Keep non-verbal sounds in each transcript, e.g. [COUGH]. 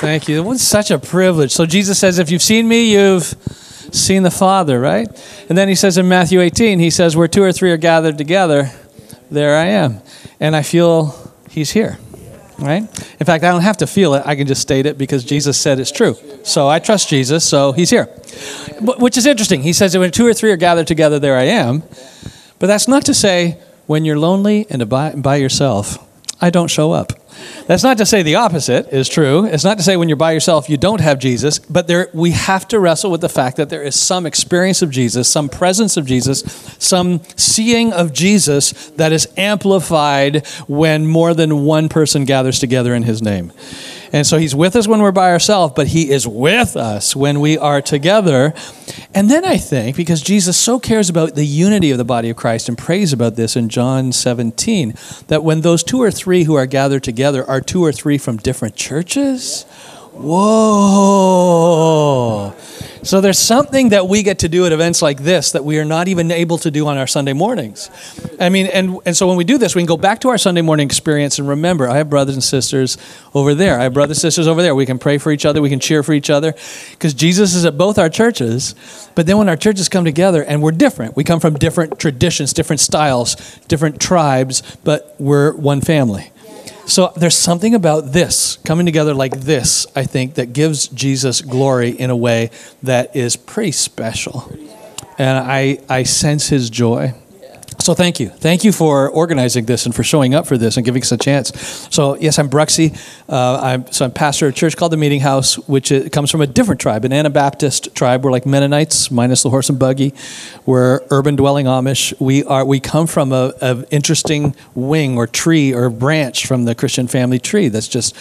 Thank you. It was such a privilege. So Jesus says, if you've seen me, you've seen the Father, right? And then he says in Matthew 18, he says, where two or three are gathered together, there I am. And I feel he's here, right? In fact, I don't have to feel it. I can just state it because Jesus said it's true. So I trust Jesus, so he's here. But, which is interesting. He says, when two or three are gathered together, there I am. But that's not to say when you're lonely and by, by yourself, I don't show up. That's not to say the opposite is true. It's not to say when you're by yourself you don't have Jesus, but there we have to wrestle with the fact that there is some experience of Jesus, some presence of Jesus, some seeing of Jesus that is amplified when more than one person gathers together in his name. And so he's with us when we're by ourselves, but he is with us when we are together. And then I think, because Jesus so cares about the unity of the body of Christ and prays about this in John 17, that when those two or three who are gathered together are two or three from different churches, whoa. So there's something that we get to do at events like this that we are not even able to do on our Sunday mornings. I mean, and, and so when we do this, we can go back to our Sunday morning experience and remember, I have brothers and sisters over there. I have brothers and sisters over there. We can pray for each other. We can cheer for each other because Jesus is at both our churches. But then when our churches come together and we're different, we come from different traditions, different styles, different tribes, but we're one family. So there's something about this coming together like this, I think, that gives Jesus glory in a way that is pretty special. And I, I sense his joy. So thank you. Thank you for organizing this and for showing up for this and giving us a chance. So yes, I'm Bruxy. Uh, I'm, so I'm pastor of a church called the Meeting House, which is, comes from a different tribe, an Anabaptist tribe. We're like Mennonites, minus the horse and buggy. We're urban dwelling Amish. We are we come from a, a interesting wing or tree or branch from the Christian family tree. That's just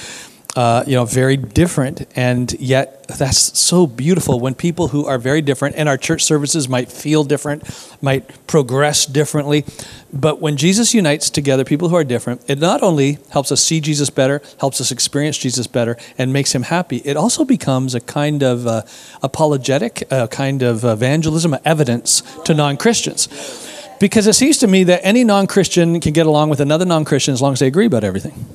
uh, you know, very different, and yet that's so beautiful when people who are very different, and our church services might feel different, might progress differently, but when Jesus unites together people who are different, it not only helps us see Jesus better, helps us experience Jesus better, and makes him happy, it also becomes a kind of uh, apologetic, a kind of evangelism, evidence to non Christians. Because it seems to me that any non Christian can get along with another non Christian as long as they agree about everything.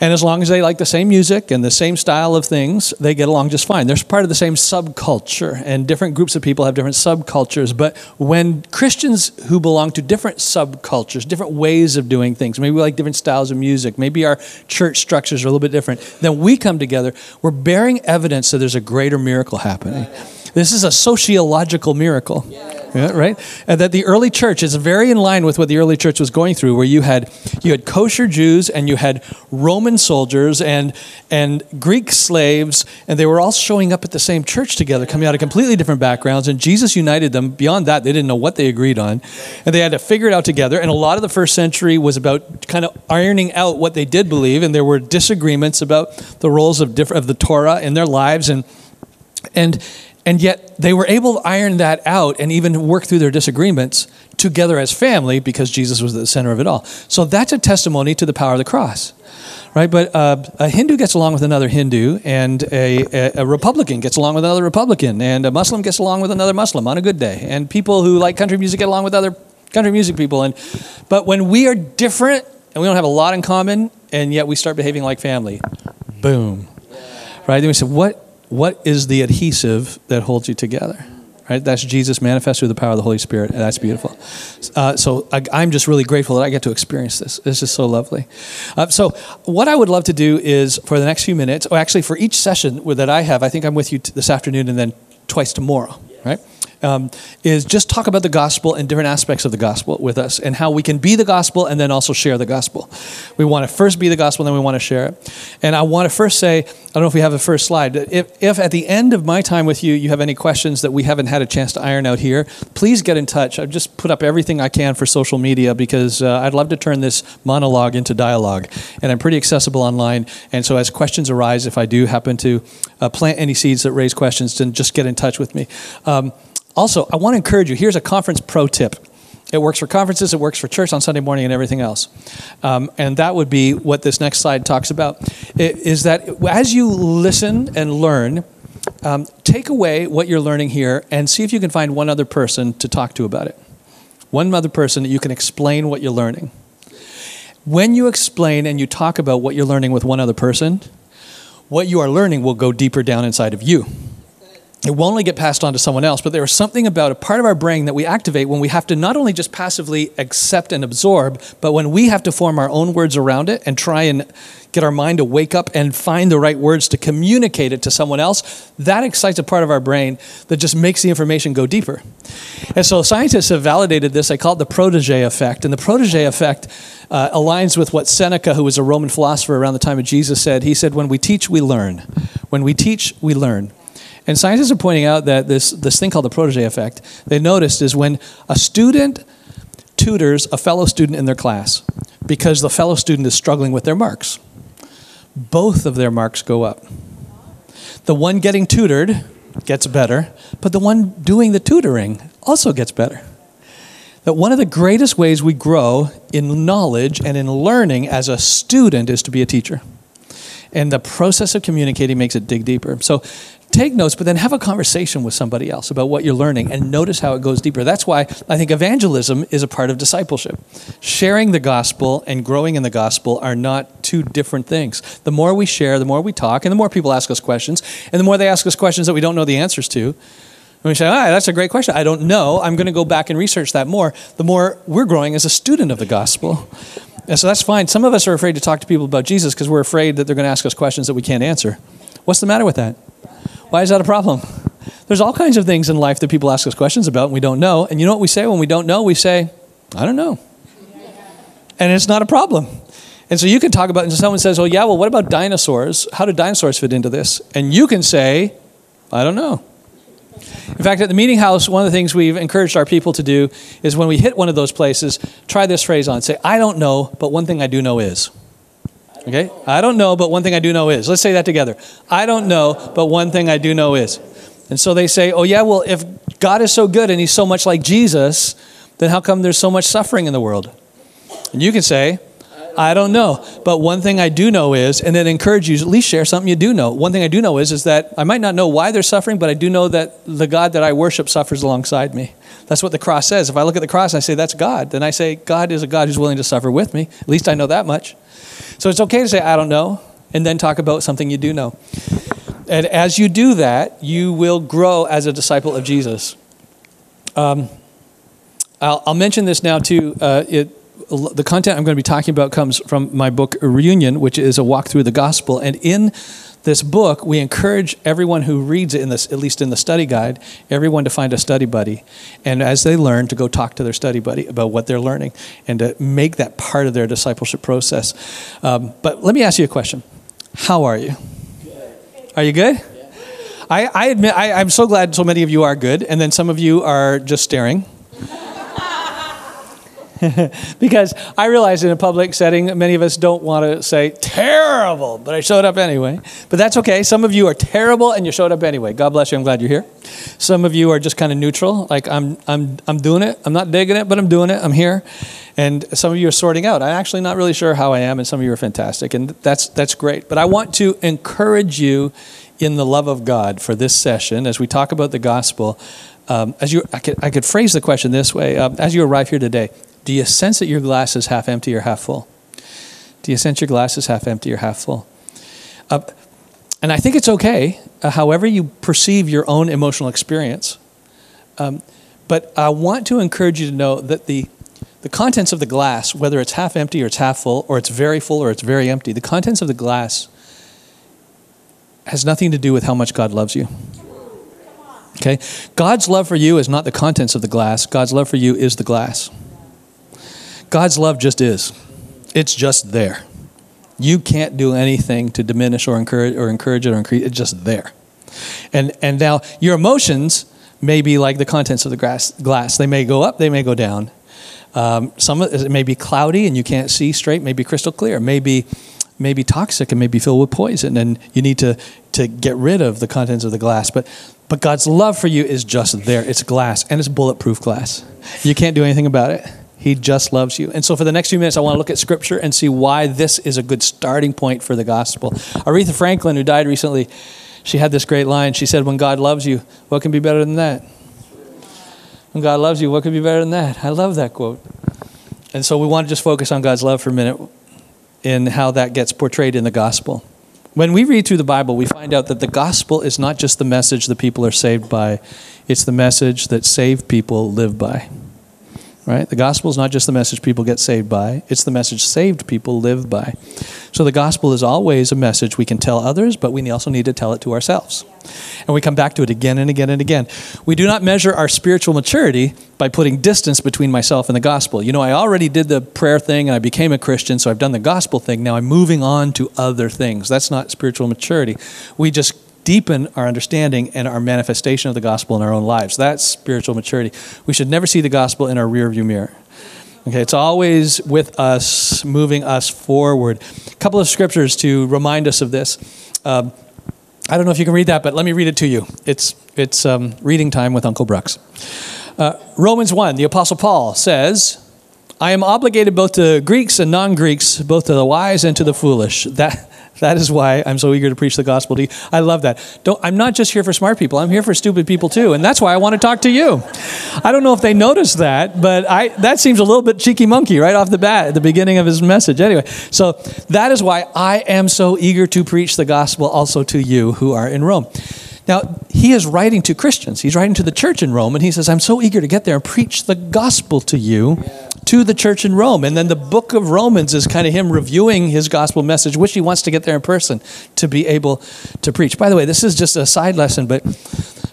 And as long as they like the same music and the same style of things, they get along just fine. They're part of the same subculture, and different groups of people have different subcultures. But when Christians who belong to different subcultures, different ways of doing things, maybe we like different styles of music, maybe our church structures are a little bit different, then we come together, we're bearing evidence that there's a greater miracle happening. This is a sociological miracle. Yeah, right? And that the early church is very in line with what the early church was going through, where you had you had kosher Jews and you had Roman soldiers and and Greek slaves, and they were all showing up at the same church together, coming out of completely different backgrounds. And Jesus united them. Beyond that, they didn't know what they agreed on, and they had to figure it out together. And a lot of the first century was about kind of ironing out what they did believe, and there were disagreements about the roles of different of the Torah in their lives, and and and yet they were able to iron that out and even work through their disagreements together as family because Jesus was at the center of it all. So that's a testimony to the power of the cross. Right, but uh, a Hindu gets along with another Hindu, and a, a, a, Republican gets along with another Republican, and a Muslim gets along with another Muslim on a good day, and people who like country music get along with other country music people. And but when we are different and we don't have a lot in common, and yet we start behaving like family, boom, right? Then we say, what what is the adhesive that holds you together? Right? That's Jesus manifest through the power of the Holy Spirit, and that's beautiful. Uh, so I, am just really grateful that I get to experience this. This is so lovely. Uh, so what I would love to do is for the next few minutes, or actually for each session that I have, I think I'm with you this afternoon and then twice tomorrow, right? Um, is just talk about the gospel and different aspects of the gospel with us and how we can be the gospel and then also share the gospel. We want to first be the gospel, then we want to share it. And I want to first say, I don't know if we have the first slide. If, if at the end of my time with you, you have any questions that we haven't had a chance to iron out here, please get in touch. I've just put up everything I can for social media because uh, I'd love to turn this monologue into dialogue. And I'm pretty accessible online. And so as questions arise, if I do happen to uh, plant any seeds that raise questions, then just get in touch with me. Um, also, I want to encourage you here's a conference pro tip. It works for conferences, it works for church on Sunday morning, and everything else. Um, and that would be what this next slide talks about is that as you listen and learn, um, take away what you're learning here and see if you can find one other person to talk to about it. One other person that you can explain what you're learning. When you explain and you talk about what you're learning with one other person, what you are learning will go deeper down inside of you. It will only get passed on to someone else, but there is something about a part of our brain that we activate when we have to not only just passively accept and absorb, but when we have to form our own words around it and try and get our mind to wake up and find the right words to communicate it to someone else, that excites a part of our brain that just makes the information go deeper. And so scientists have validated this. They call it the protege effect. And the protege effect uh, aligns with what Seneca, who was a Roman philosopher around the time of Jesus, said. He said, When we teach, we learn. When we teach, we learn. And scientists are pointing out that this, this thing called the protege effect, they noticed is when a student tutors a fellow student in their class because the fellow student is struggling with their marks, both of their marks go up. The one getting tutored gets better, but the one doing the tutoring also gets better. That one of the greatest ways we grow in knowledge and in learning as a student is to be a teacher. And the process of communicating makes it dig deeper. So take notes, but then have a conversation with somebody else about what you're learning and notice how it goes deeper. That's why I think evangelism is a part of discipleship. Sharing the gospel and growing in the gospel are not two different things. The more we share, the more we talk, and the more people ask us questions, and the more they ask us questions that we don't know the answers to. And we say, right, that's a great question. I don't know. I'm going to go back and research that more. The more we're growing as a student of the gospel. And so that's fine. Some of us are afraid to talk to people about Jesus because we're afraid that they're going to ask us questions that we can't answer. What's the matter with that? Why is that a problem? There's all kinds of things in life that people ask us questions about and we don't know. And you know what we say when we don't know? We say, I don't know. And it's not a problem. And so you can talk about, and someone says, Oh, yeah, well, what about dinosaurs? How do dinosaurs fit into this? And you can say, I don't know. In fact, at the meeting house, one of the things we've encouraged our people to do is when we hit one of those places, try this phrase on. Say, I don't know, but one thing I do know is. Okay? I don't know, but one thing I do know is. Let's say that together. I don't know, but one thing I do know is. And so they say, oh, yeah, well, if God is so good and he's so much like Jesus, then how come there's so much suffering in the world? And you can say, I don't know. But one thing I do know is, and then encourage you to at least share something you do know. One thing I do know is, is that I might not know why they're suffering, but I do know that the God that I worship suffers alongside me. That's what the cross says. If I look at the cross and I say, that's God, then I say, God is a God who's willing to suffer with me. At least I know that much. So it's okay to say, I don't know, and then talk about something you do know. And as you do that, you will grow as a disciple of Jesus. Um, I'll, I'll, mention this now too. Uh, it, the content I'm going to be talking about comes from my book Reunion, which is a walk through the gospel. And in this book, we encourage everyone who reads it, in this, at least in the study guide, everyone to find a study buddy. And as they learn, to go talk to their study buddy about what they're learning and to make that part of their discipleship process. Um, but let me ask you a question How are you? Are you good? I, I admit, I, I'm so glad so many of you are good, and then some of you are just staring. [LAUGHS] because I realize in a public setting, many of us don't want to say terrible, but I showed up anyway. But that's okay. Some of you are terrible and you showed up anyway. God bless you. I'm glad you're here. Some of you are just kind of neutral, like I'm, I'm, I'm doing it. I'm not digging it, but I'm doing it. I'm here. And some of you are sorting out. I'm actually not really sure how I am, and some of you are fantastic, and that's that's great. But I want to encourage you in the love of God for this session as we talk about the gospel. Um, as you, I could, I could phrase the question this way: um, As you arrive here today, do you sense that your glass is half empty or half full? Do you sense your glass is half empty or half full? Uh, and I think it's okay, uh, however you perceive your own emotional experience. Um, but I want to encourage you to know that the, the contents of the glass, whether it's half empty or it's half full, or it's very full or it's very empty, the contents of the glass has nothing to do with how much God loves you. Okay? God's love for you is not the contents of the glass, God's love for you is the glass. God's love just is. It's just there. You can't do anything to diminish or encourage or encourage it or increase. It. It's just there. And and now your emotions may be like the contents of the grass, glass. They may go up, they may go down. Um, some it may be cloudy and you can't see straight. May be crystal clear. Maybe maybe toxic and maybe filled with poison, and you need to to get rid of the contents of the glass. But but God's love for you is just there. It's glass and it's bulletproof glass. You can't do anything about it. He just loves you. And so, for the next few minutes, I want to look at Scripture and see why this is a good starting point for the gospel. Aretha Franklin, who died recently, she had this great line. She said, When God loves you, what can be better than that? When God loves you, what could be better than that? I love that quote. And so, we want to just focus on God's love for a minute in how that gets portrayed in the gospel. When we read through the Bible, we find out that the gospel is not just the message that people are saved by, it's the message that saved people live by. Right? The gospel is not just the message people get saved by, it's the message saved people live by. So the gospel is always a message we can tell others, but we also need to tell it to ourselves. And we come back to it again and again and again. We do not measure our spiritual maturity by putting distance between myself and the gospel. You know, I already did the prayer thing and I became a Christian, so I've done the gospel thing. Now I'm moving on to other things. That's not spiritual maturity. We just deepen our understanding and our manifestation of the gospel in our own lives. That's spiritual maturity. We should never see the gospel in our rearview mirror. Okay, it's always with us, moving us forward. A couple of scriptures to remind us of this. Um, I don't know if you can read that, but let me read it to you. It's, it's um, reading time with Uncle Bruxy. Uh, Romans 1, the Apostle Paul says, I am obligated both to Greeks and non Greeks, both to the wise and to the foolish. That, that is why I'm so eager to preach the gospel to you. I love that. Don't, I'm not just here for smart people, I'm here for stupid people too. And that's why I want to talk to you. I don't know if they noticed that, but I, that seems a little bit cheeky monkey right off the bat at the beginning of his message. Anyway, so that is why I am so eager to preach the gospel also to you who are in Rome. Now, he is writing to Christians. He's writing to the church in Rome, and he says, I'm so eager to get there and preach the gospel to you, to the church in Rome. And then the book of Romans is kind of him reviewing his gospel message, which he wants to get there in person to be able to preach. By the way, this is just a side lesson, but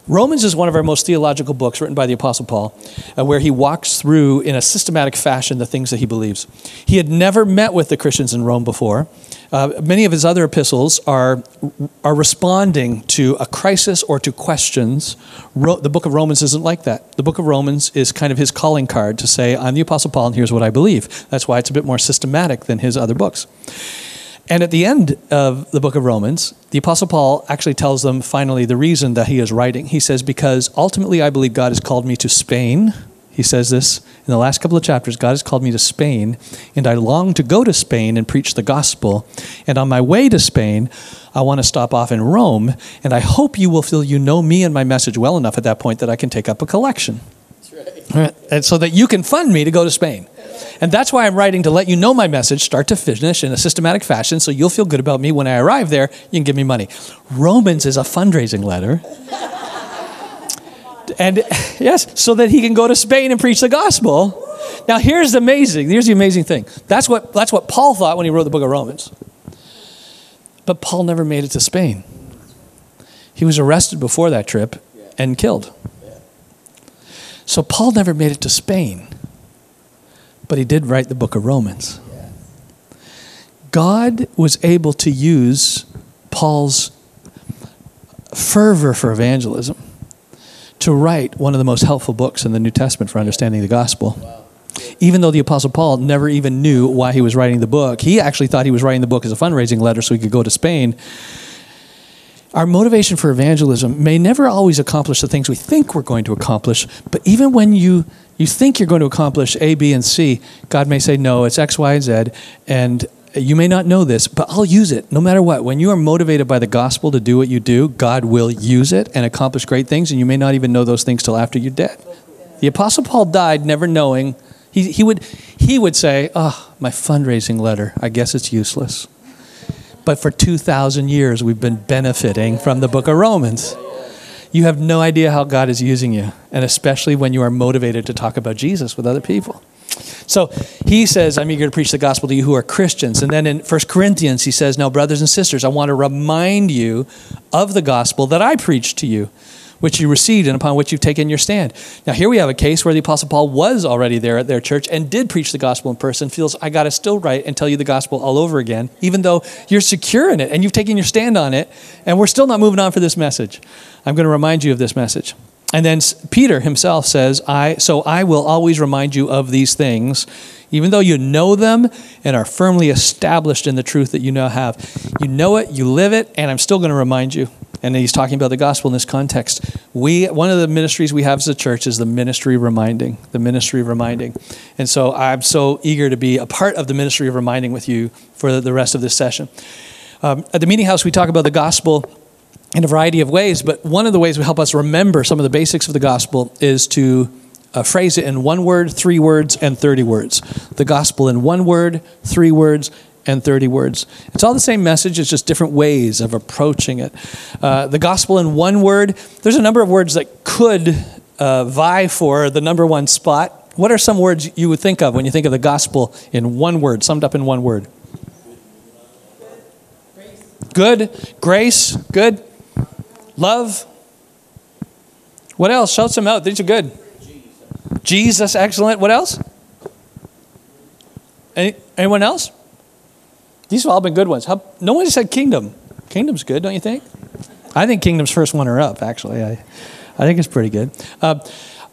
Romans is one of our most theological books written by the Apostle Paul, uh, where he walks through in a systematic fashion the things that he believes. He had never met with the Christians in Rome before. Uh, many of his other epistles are, are responding to a crisis or to questions. Ro- the book of Romans isn't like that. The book of Romans is kind of his calling card to say, I'm the Apostle Paul and here's what I believe. That's why it's a bit more systematic than his other books. And at the end of the book of Romans, the Apostle Paul actually tells them finally the reason that he is writing. He says, Because ultimately I believe God has called me to Spain. He says this in the last couple of chapters God has called me to Spain, and I long to go to Spain and preach the gospel. And on my way to Spain, I want to stop off in Rome, and I hope you will feel you know me and my message well enough at that point that I can take up a collection. That's right. And so that you can fund me to go to Spain. And that's why I'm writing to let you know my message, start to finish, in a systematic fashion, so you'll feel good about me when I arrive there. You can give me money. Romans is a fundraising letter. And yes, so that he can go to Spain and preach the gospel. Now, here's the amazing. Here's the amazing thing. That's what that's what Paul thought when he wrote the book of Romans. But Paul never made it to Spain. He was arrested before that trip and killed. So Paul never made it to Spain but he did write the book of Romans. God was able to use Paul's fervor for evangelism to write one of the most helpful books in the New Testament for understanding the gospel. Even though the Apostle Paul never even knew why he was writing the book, he actually thought he was writing the book as a fundraising letter so he could go to Spain. Our motivation for evangelism may never always accomplish the things we think we're going to accomplish, but even when you you think you're going to accomplish A, B, and C, God may say, no, it's X, Y, and Z. And you may not know this, but I'll use it no matter what. When you are motivated by the gospel to do what you do, God will use it and accomplish great things, and you may not even know those things till after you're dead. The Apostle Paul died never knowing. He, he, would, he would say, Oh, my fundraising letter, I guess it's useless. But for 2,000 years, we've been benefiting from the book of Romans you have no idea how God is using you, and especially when you are motivated to talk about Jesus with other people. So he says, I'm eager to preach the gospel to you who are Christians. And then in 1 Corinthians, he says, Now, brothers and sisters, I want to remind you of the gospel that I preached to you which you received and upon which you've taken your stand. Now, here we have a case where the Apostle Paul was already there at their church and did preach the gospel in person, feels, I got to still write and tell you the gospel all over again, even though you're secure in it and you've taken your stand on it, and we're still not moving on for this message. I'm going to remind you of this message. And then Peter himself says, I, So I will always remind you of these things, even though you know them and are firmly established in the truth that you now have. You know it, you live it, and I'm still going to remind you and he's talking about the gospel in this context. We one of the ministries we have as a church is the ministry reminding, the ministry reminding, and so I'm so eager to be a part of the ministry of reminding with you for the rest of this session. Um, at the meeting house, we talk about the gospel in a variety of ways, but one of the ways we help us remember some of the basics of the gospel is to uh, phrase it in one word, three words, and 30 words. The gospel in one word, three words, and 30 words. It's all the same message, it's just different ways of approaching it. Uh, the gospel in one word, there's a number of words that could uh, vie for the number one spot. What are some words you would think of when you think of the gospel in one word, summed up in one word? Good. Grace. Good. Love. What else? Shout some out. These are good. Jesus. Excellent. What else? Any, anyone else? These have all been good ones. How, no one said kingdom. Kingdom's good, don't you think? I think kingdom's first one are up. Actually, I, I think it's pretty good. Uh,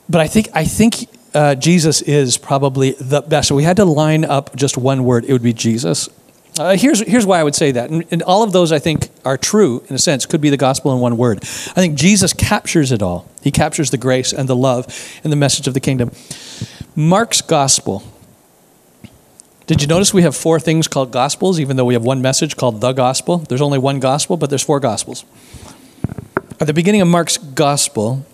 but I think I think uh, Jesus is probably the best. So we had to line up just one word. It would be Jesus. Uh, here's, here's why I would say that. And, and, all of those, I think, are true in a sense, could be the gospel in one word. I think Jesus captures it all. He captures the grace and the love and the message of the kingdom. Mark's gospel. Did you notice we have four things called gospels, even though we have one message called the gospel? There's only one gospel, but there's four gospels. At the beginning of Mark's gospel,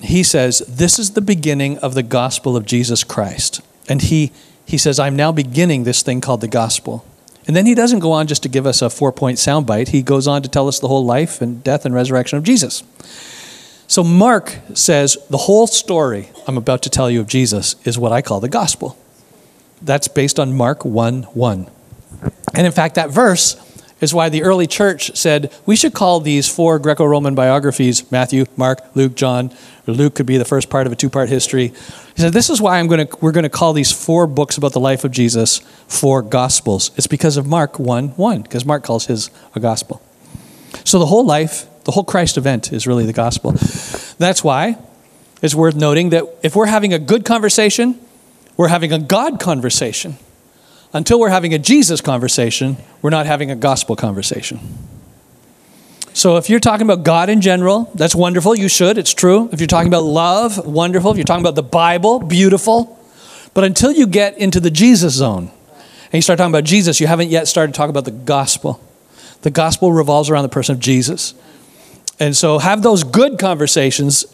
he says, This is the beginning of the gospel of Jesus Christ. And he, he says, I'm now beginning this thing called the gospel. And then he doesn't go on just to give us a four point soundbite. He goes on to tell us the whole life and death and resurrection of Jesus. So Mark says the whole story I'm about to tell you of Jesus is what I call the gospel. That's based on Mark 1 1. And in fact, that verse is why the early church said we should call these four Greco Roman biographies Matthew, Mark, Luke, John, Luke could be the first part of a two part history. He said, This is why I'm gonna, we're going to call these four books about the life of Jesus four Gospels. It's because of Mark 1 1, because Mark calls his a gospel. So the whole life, the whole Christ event is really the gospel. That's why it's worth noting that if we're having a good conversation, we're having a God conversation until we're having a Jesus conversation, we're not having a gospel conversation. So if you're talking about God in general, that's wonderful. You should. It's true. If you're talking about love, wonderful. If you're talking about the Bible, beautiful. But until you get into the Jesus zone and you start talking about Jesus, you haven't yet started talking about the gospel. The gospel revolves around the person of Jesus. And so have those good conversations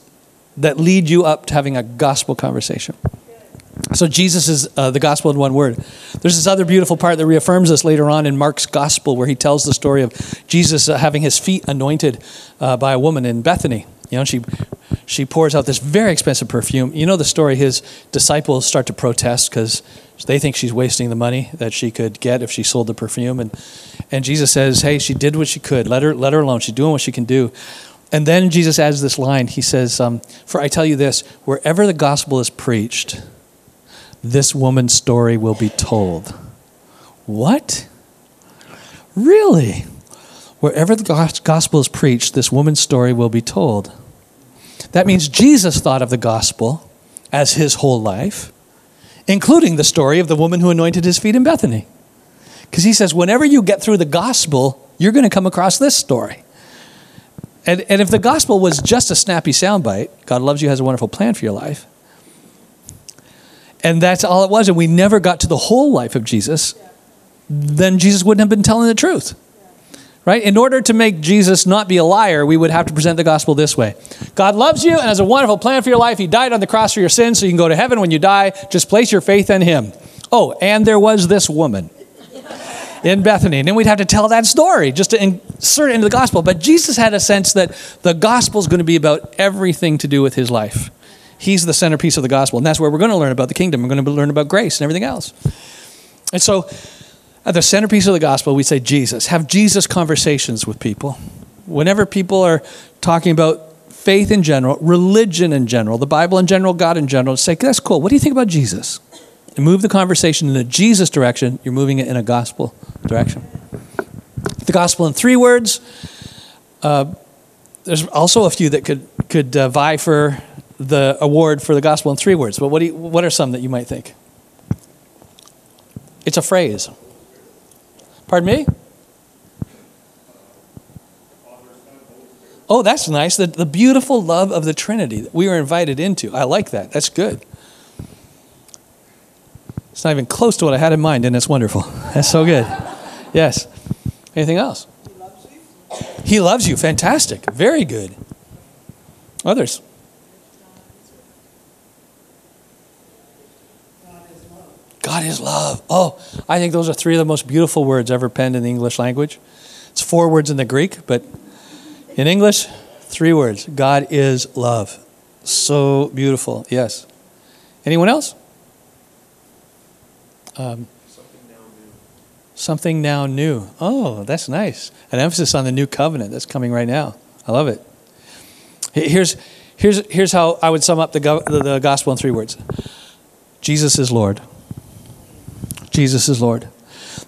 that lead you up to having a gospel conversation. So Jesus is uh, the gospel in one word. There's this other beautiful part that reaffirms this later on in Mark's gospel, where he tells the story of Jesus uh, having his feet anointed uh, by a woman in Bethany. You know, she she pours out this very expensive perfume. You know the story. His disciples start to protest because they think she's wasting the money that she could get if she sold the perfume, and and Jesus says, "Hey, she did what she could. Let her let her alone. She's doing what she can do." And then Jesus adds this line. He says, um, "For I tell you this: wherever the gospel is preached." This woman's story will be told. What? Really? Wherever the gospel is preached, this woman's story will be told. That means Jesus thought of the gospel as his whole life, including the story of the woman who anointed his feet in Bethany. Because he says, whenever you get through the gospel, you're going to come across this story. And, and if the gospel was just a snappy soundbite, God loves you, has a wonderful plan for your life, and that's all it was, and we never got to the whole life of Jesus, then Jesus wouldn't have been telling the truth. Right? In order to make Jesus not be a liar, we would have to present the gospel this way God loves you and has a wonderful plan for your life. He died on the cross for your sins so you can go to heaven when you die. Just place your faith in Him. Oh, and there was this woman in Bethany. And then we'd have to tell that story just to insert it into the gospel. But Jesus had a sense that the gospel is going to be about everything to do with his life. He's the centerpiece of the gospel. And that's where we're going to learn about the kingdom. We're going to learn about grace and everything else. And so, at the centerpiece of the gospel, we say Jesus. Have Jesus conversations with people. Whenever people are talking about faith in general, religion in general, the Bible in general, God in general, say, that's cool. What do you think about Jesus? And move the conversation in a Jesus direction, you're moving it in a gospel direction. The gospel in three words. Uh, there's also a few that could could uh, vie for the award for the gospel in three words, but what, you, what are some that you might think? It's a phrase. Pardon me? Oh, that's nice. The, the beautiful love of the Trinity that we were invited into. I like that. That's good. It's not even close to what I had in mind, and it's wonderful. [LAUGHS] That's so good. Yes. Anything else? He loves you. He loves you. Fantastic. Very good. Others? God is love. Oh, I think those are three of the most beautiful words ever penned in the English language. It's four words in the Greek, but in English, three words God is love. So beautiful. Yes. Anyone else? Um, something now new. Something now new. Oh, that's nice. An emphasis on the new covenant that's coming right now. I love it. Here's, here's, here's how I would sum up the, the, the gospel in three words Jesus is Lord. Jesus is Lord.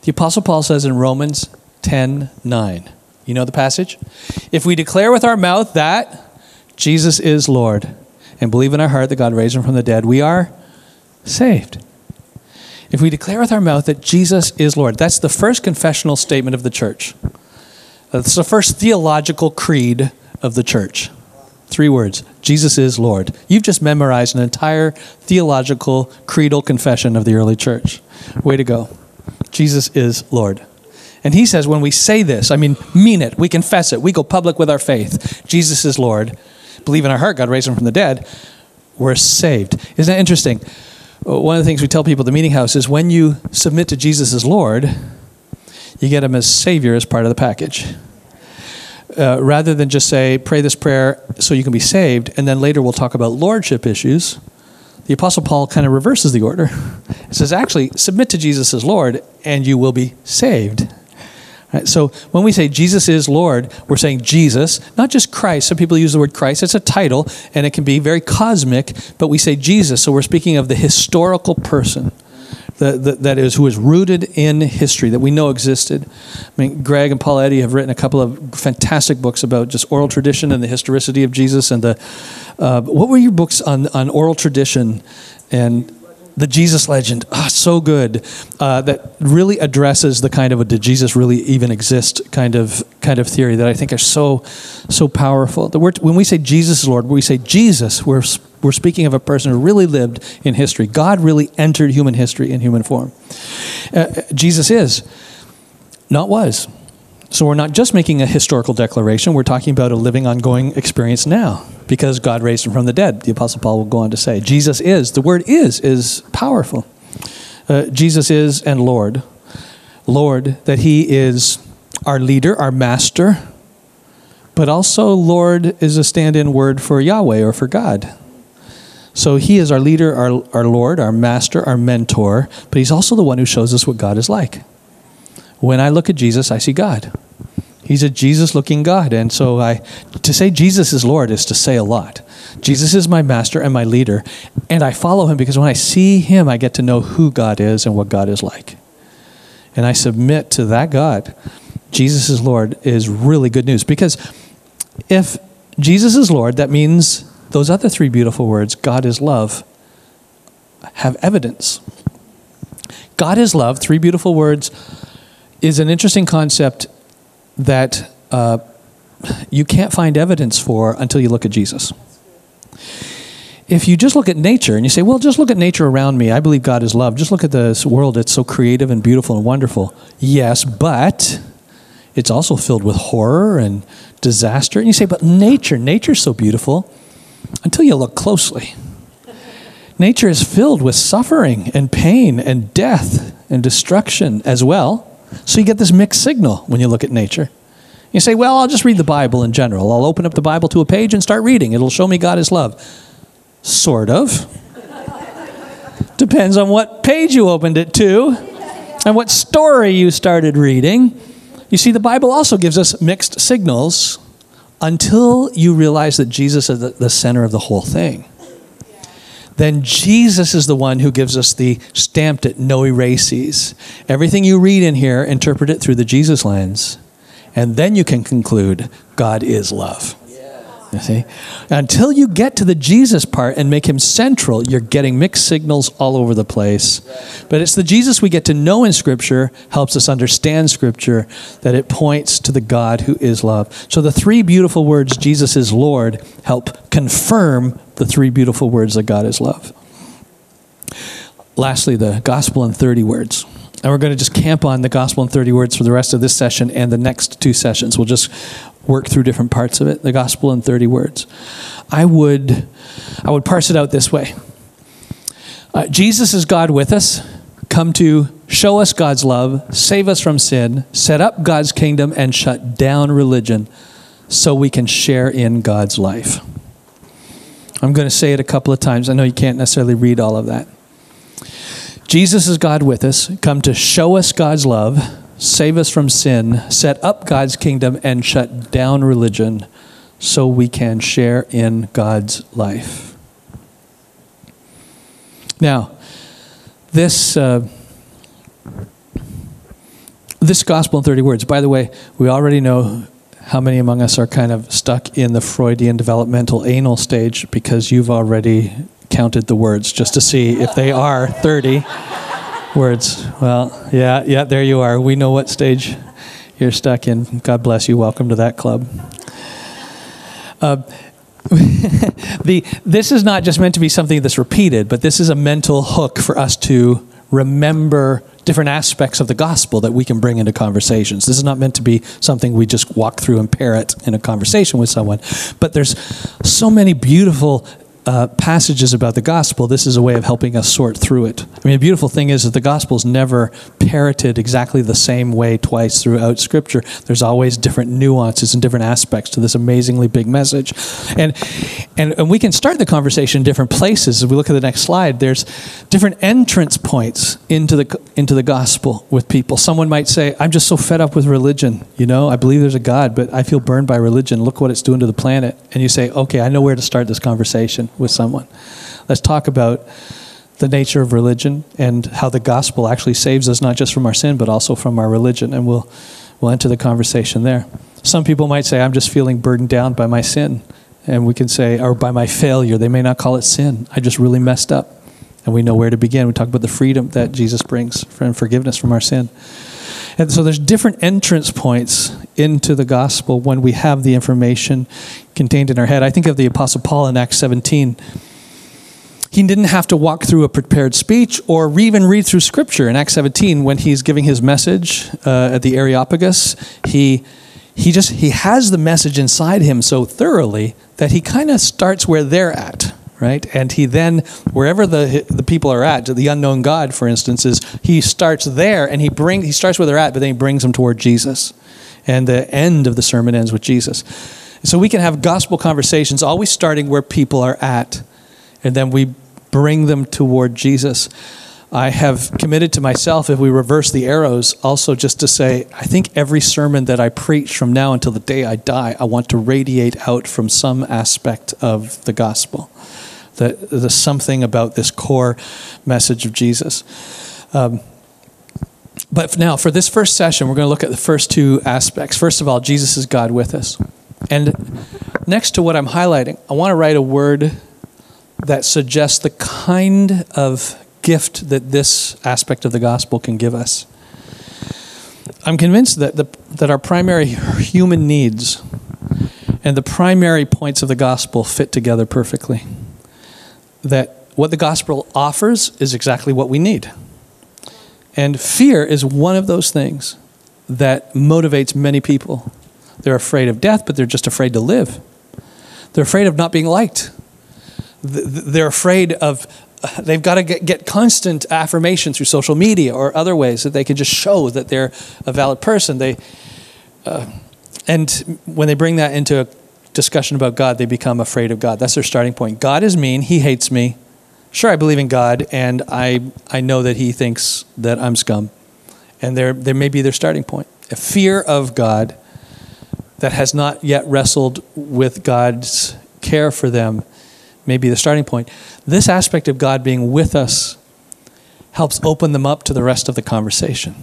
The Apostle Paul says in Romans 10 9. You know the passage? If we declare with our mouth that Jesus is Lord and believe in our heart that God raised him from the dead, we are saved. If we declare with our mouth that Jesus is Lord, that's the first confessional statement of the church. That's the first theological creed of the church. Three words Jesus is Lord. You've just memorized an entire theological creedal confession of the early church. Way to go. Jesus is Lord. And he says, when we say this, I mean, mean it, we confess it, we go public with our faith, Jesus is Lord, believe in our heart God raised him from the dead, we're saved. Isn't that interesting? Uh, one of the things we tell people at the meeting house is when you submit to Jesus as Lord, you get him as Savior as part of the package. Uh, rather than just say, pray this prayer so you can be saved, and then later we'll talk about lordship issues, the Apostle Paul kind of reverses the order. [LAUGHS] He says, actually, submit to Jesus as Lord, and you will be saved. Right, so when we say Jesus is Lord, we're saying Jesus, not just Christ. Some people use the word Christ. It's a title, and it can be very cosmic, but we say Jesus, so we're speaking of the historical person. That, that is who is rooted in history that we know existed. I mean, Greg and Paul Eddy have written a couple of fantastic books about just oral tradition and the historicity of Jesus. And the uh, what were your books on on oral tradition and the Jesus legend, oh, so good, uh, that really addresses the kind of a did Jesus really even exist kind of kind of theory that I think are so so powerful. Word, when we say Jesus is Lord, we say Jesus, we're we're speaking of a person who really lived in history. God really entered human history in human form. Uh, Jesus is, not was. So we're not just making a historical declaration, we're talking about a living, ongoing experience now because God raised him from the dead. The Apostle Paul will go on to say. Jesus is, the word is, is powerful. Uh, Jesus is and Lord. Lord, that he is our leader, our master, but also Lord is a stand in word for Yahweh or for God. So he is our leader, our, our Lord, our master, our mentor, but he's also the one who shows us what God is like. When I look at Jesus, I see God. He's a Jesus looking God. And so I to say Jesus is Lord is to say a lot. Jesus is my master and my leader, and I follow him because when I see him, I get to know who God is and what God is like. And I submit to that God. Jesus is Lord is really good news because if Jesus is Lord, that means those other three beautiful words, God is love, have evidence. God is love, three beautiful words, is an interesting concept that uh, you can't find evidence for until you look at Jesus. If you just look at nature and you say, well, just look at nature around me, I believe God is love. Just look at this world, it's so creative and beautiful and wonderful. Yes, but it's also filled with horror and disaster. And you say, but nature, nature's so beautiful until you look closely. Nature is filled with suffering and pain and death and destruction as well. So you get this mixed signal when you look at nature. You say, well, I'll just read the Bible in general. I'll open up the Bible to a page and start reading. It'll show me God is love. Sort of. [LAUGHS] Depends on what page you opened it to and what story you started reading. You see, the Bible also gives us mixed signals until you realize that Jesus is the center of the whole thing then Jesus is the one who gives us the stamped it, no erases. Everything you read in here, interpret it through the Jesus lens. And then you can conclude God is love. You see? Until you get to the Jesus part and make him central, you're getting mixed signals all over the place. But it's the Jesus we get to know in Scripture helps us understand Scripture, that it points to the God who is love. So the three beautiful words, Jesus is Lord, help confirm the three beautiful words that God is love. Lastly, the gospel in 30 words. And we're going to just camp on the gospel in 30 words for the rest of this session and the next two sessions. We'll just work through different parts of it. The gospel in 30 words. I would, I would parse it out this way uh, Jesus is God with us, come to show us God's love, save us from sin, set up God's kingdom, and shut down religion so we can share in God's life. I'm going to say it a couple of times. I know you can't necessarily read all of that. Jesus is God with us, come to show us God's love, save us from sin, set up God's kingdom, and shut down religion so we can share in God's life. Now, this. Uh, this gospel in 30 words. By the way, we already know how many among us are kind of stuck in the Freudian developmental anal stage because you've already counted the words just to see if they are 30 words. Well, yeah, yeah, there you are. We know what stage you're stuck in. God bless you. Welcome to that club. Uh, [LAUGHS] the, this is not just meant to be something that's repeated, but this is a mental hook for us to remember different aspects of the gospel that we can bring into conversations. This is not meant to be something we just walk through and parrot in a conversation with someone, but there's so many beautiful uh, passages about the gospel, this is a way of helping us sort through it. I mean, the beautiful thing is that the gospel is never parroted exactly the same way twice throughout Scripture. There's always different nuances and different aspects to this amazingly big message. And, and, and we can start the conversation in different places. If we look at the next slide, there's different entrance points into the, into the gospel with people. Someone might say, I'm just so fed up with religion. You know, I believe there's a God, but I feel burned by religion. Look what it's doing to the planet. And you say, okay, I know where to start this conversation with someone. Let's talk about the nature of religion and how the gospel actually saves us not just from our sin but also from our religion and we'll we'll enter the conversation there. Some people might say I'm just feeling burdened down by my sin and we can say or by my failure. They may not call it sin. I just really messed up. And we know where to begin. We talk about the freedom that Jesus brings and forgiveness from our sin. And so there's different entrance points into the gospel when we have the information contained in our head. I think of the Apostle Paul in Acts 17. He didn't have to walk through a prepared speech or even read through scripture. In Acts 17, when he's giving his message uh, at the Areopagus, he he just he has the message inside him so thoroughly that he kind of starts where they're at right? And he then, wherever the the people are at, the unknown God, for instance, is he starts there and he bring he starts where they're at, but then he brings them toward Jesus, and the end of the sermon ends with Jesus. So we can have gospel conversations, always starting where people are at, and then we bring them toward Jesus. I have committed to myself, if we reverse the arrows, also just to say, I think every sermon that I preach from now until the day I die, I want to radiate out from some aspect of the gospel the, something about this core message of Jesus. Um, but now, for this first session, we're going to look at the first two aspects. First of all, Jesus is God with us. And next to what I'm highlighting, I want to write a word that suggests the kind of gift that this aspect of the gospel can give us. I'm convinced that, the, that our primary human needs and the primary points of the gospel fit together perfectly that what the gospel offers is exactly what we need. And fear is one of those things that motivates many people. They're afraid of death, but they're just afraid to live. They're afraid of not being liked. They're afraid of, [LAUGHS] they've got to get, constant affirmation through social media or other ways that they can just show that they're a valid person. They, uh, and when they bring that into a discussion about God, they become afraid of God. That's their starting point. God is mean. He hates me. Sure, I believe in God, and I, I know that He thinks that I'm scum. And there, there may be their starting point. A fear of God that has not yet wrestled with God's care for them may be the starting point. This aspect of God being with us helps open them up to the rest of the conversation.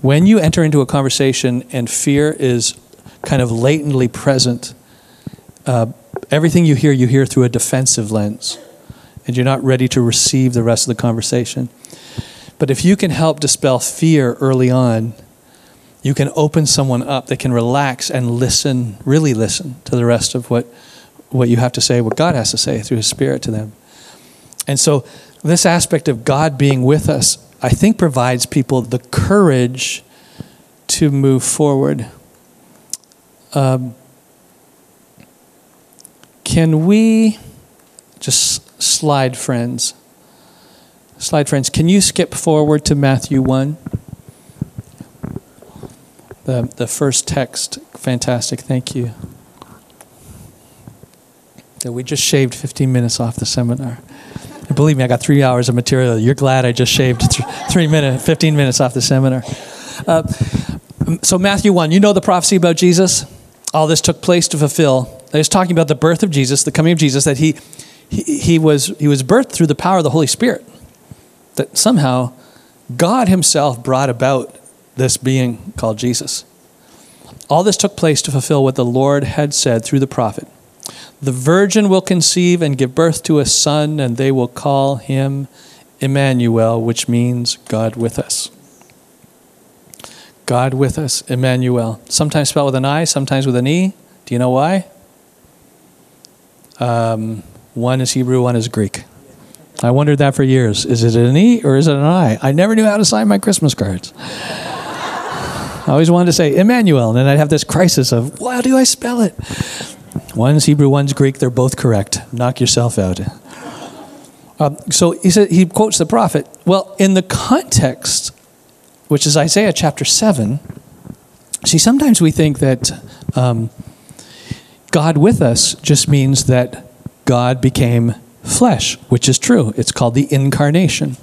When you enter into a conversation and fear is kind of latently present, uh, everything you hear, you hear through a defensive lens, and you're not ready to receive the rest of the conversation. But if you can help dispel fear early on, you can open someone up. They can relax and listen, really listen to the rest of what, what you have to say, what God has to say through His Spirit to them. And so, this aspect of God being with us, I think, provides people the courage to move forward. Um, can we just slide, friends? Slide friends, can you skip forward to Matthew 1? The, the first text. Fantastic. Thank you. that we just shaved 15 minutes off the seminar. Believe me, I got three hours of material. You're glad I just shaved th- three minutes, 15 minutes off the seminar. Uh, so, Matthew 1, you know the prophecy about Jesus? All this took place to fulfill. It's talking about the birth of Jesus, the coming of Jesus, that he, he, he, was, he was birthed through the power of the Holy Spirit. That somehow God Himself brought about this being called Jesus. All this took place to fulfill what the Lord had said through the prophet. The virgin will conceive and give birth to a son, and they will call him Emmanuel, which means God with us. God with us, Emmanuel. Sometimes spelled with an I, sometimes with an E. Do you know why? Um, one is Hebrew, one is Greek. I wondered that for years. Is it an E or is it an I? I never knew how to sign my Christmas cards. I always wanted to say Emmanuel, and then I'd have this crisis of, well, how do I spell it? One's Hebrew, one's Greek. They're both correct. Knock yourself out. Um, so he said he quotes the prophet. Well, in the context, which is Isaiah chapter seven. See, sometimes we think that um, God with us just means that God became flesh, which is true. It's called the incarnation.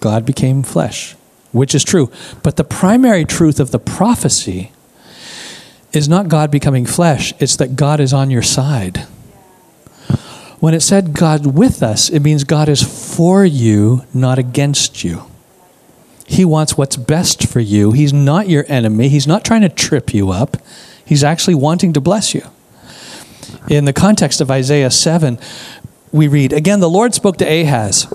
God became flesh, which is true. But the primary truth of the prophecy is not God becoming flesh, it's that God is on your side. When it said God with us, it means God is for you, not against you. He wants what's best for you. He's not your enemy. He's not trying to trip you up. He's actually wanting to bless you. In the context of Isaiah 7, we read, Again, the Lord spoke to Ahaz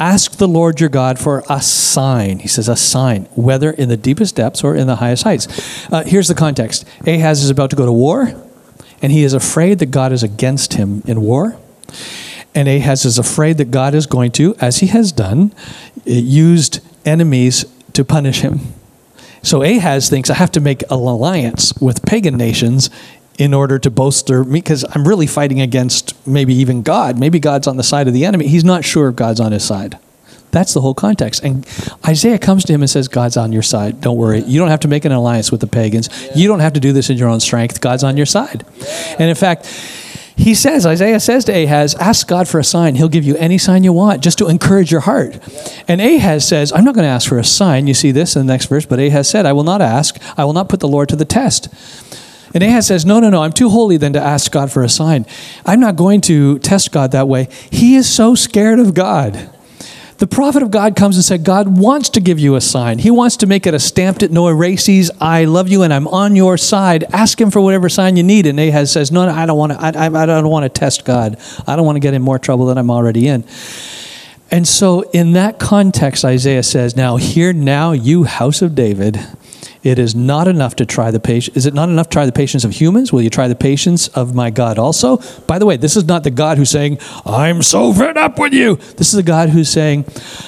Ask the Lord your God for a sign. He says, a sign, whether in the deepest depths or in the highest heights. Uh, here's the context Ahaz is about to go to war, and he is afraid that God is against him in war. And Ahaz is afraid that God is going to, as he has done, used enemies to punish him. So Ahaz thinks, I have to make an alliance with pagan nations in order to bolster me because I'm really fighting against maybe even God. Maybe God's on the side of the enemy. He's not sure if God's on his side. That's the whole context. And Isaiah comes to him and says, God's on your side. Don't worry. You don't have to make an alliance with the pagans. You don't have to do this in your own strength. God's on your side. And in fact, he says, Isaiah says to Ahaz, ask God for a sign. He'll give you any sign you want just to encourage your heart. And Ahaz says, I'm not going to ask for a sign. You see this in the next verse, but Ahaz said, I will not ask. I will not put the Lord to the test. And Ahaz says, No, no, no, I'm too holy then to ask God for a sign. I'm not going to test God that way. He is so scared of God. The prophet of God comes and said, God wants to give you a sign. He wants to make it a stamped it, no erases. I love you and I'm on your side. Ask him for whatever sign you need. And Ahaz says, No, no I don't want to. I, I don't want to test God. I don't want to get in more trouble than I'm already in. And so, in that context, Isaiah says, Now, hear now, you house of David. It is not enough to try the patience. Is it not enough to try the patience of humans? Will you try the patience of my God also? By the way, this is not the God who's saying, I'm so fed up with you. This is the God who's saying,